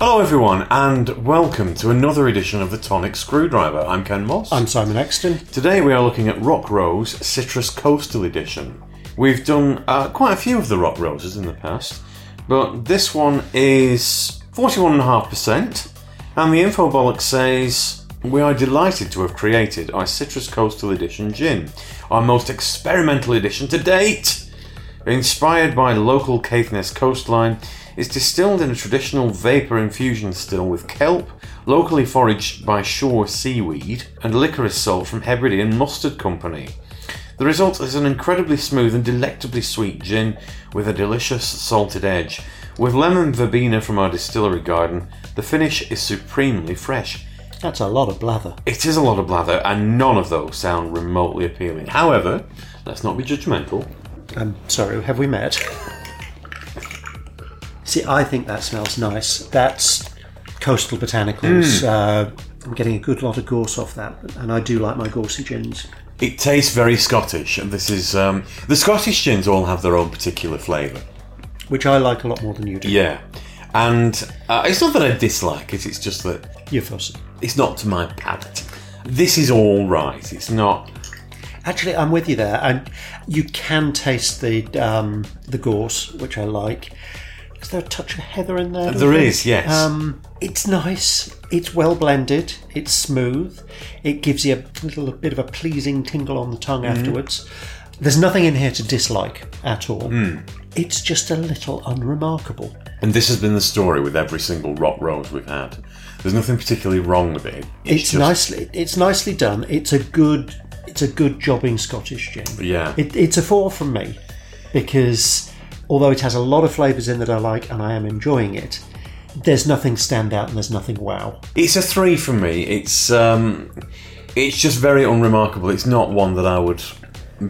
Hello, everyone, and welcome to another edition of the Tonic Screwdriver. I'm Ken Moss. I'm Simon Exton. Today we are looking at Rock Rose Citrus Coastal Edition. We've done uh, quite a few of the Rock Roses in the past, but this one is 41.5%, and the infobolic says we are delighted to have created our Citrus Coastal Edition gin, our most experimental edition to date. Inspired by local Caithness coastline, it's distilled in a traditional vapour infusion still with kelp, locally foraged by shore seaweed, and licorice salt from Hebridean Mustard Company. The result is an incredibly smooth and delectably sweet gin with a delicious salted edge. With lemon verbena from our distillery garden, the finish is supremely fresh. That's a lot of blather. It is a lot of blather, and none of those sound remotely appealing. However, let's not be judgmental. I'm sorry, have we met? See, I think that smells nice. That's coastal botanicals. Uh, I'm getting a good lot of gorse off that, and I do like my gorsey gins. It tastes very Scottish, and this is um, the Scottish gins all have their own particular flavour. Which I like a lot more than you do. Yeah, and uh, it's not that I dislike it; it's just that You're fussy. it's not to my palate. This is all right. It's not. Actually, I'm with you there. And you can taste the um, the gorse, which I like. Is there a touch of heather in there? There is, yes. Um, it's nice. It's well blended. It's smooth. It gives you a little bit of a pleasing tingle on the tongue Mm-hmm. afterwards. There's nothing in here to dislike at all. Hmm. It's just a little unremarkable. And this has been the story with every single rock rose we've had. There's nothing particularly wrong with it. It's, just- nicely. It's nicely done. It's a good. It's a good jobbing Scottish gin. Yeah. It, it's a four from me because although it has a lot of flavours in that I like and I am enjoying it, there's nothing stand out and there's nothing wow. It's a three for me. It's um, it's just very unremarkable. It's not one that I would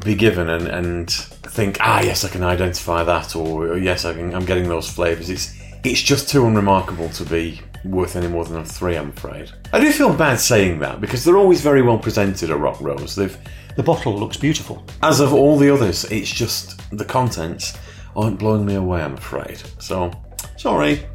be given and, and think, ah, yes, I can identify that, or, or yes, I can, I'm getting those flavours. It's it's just too unremarkable to be worth any more than a three. I'm afraid. I do feel bad saying that because they're always very well presented at Rock Rose. They've, The bottle looks beautiful. as of all the others, it's just the contents aren't blowing me away. I'm afraid. So sorry.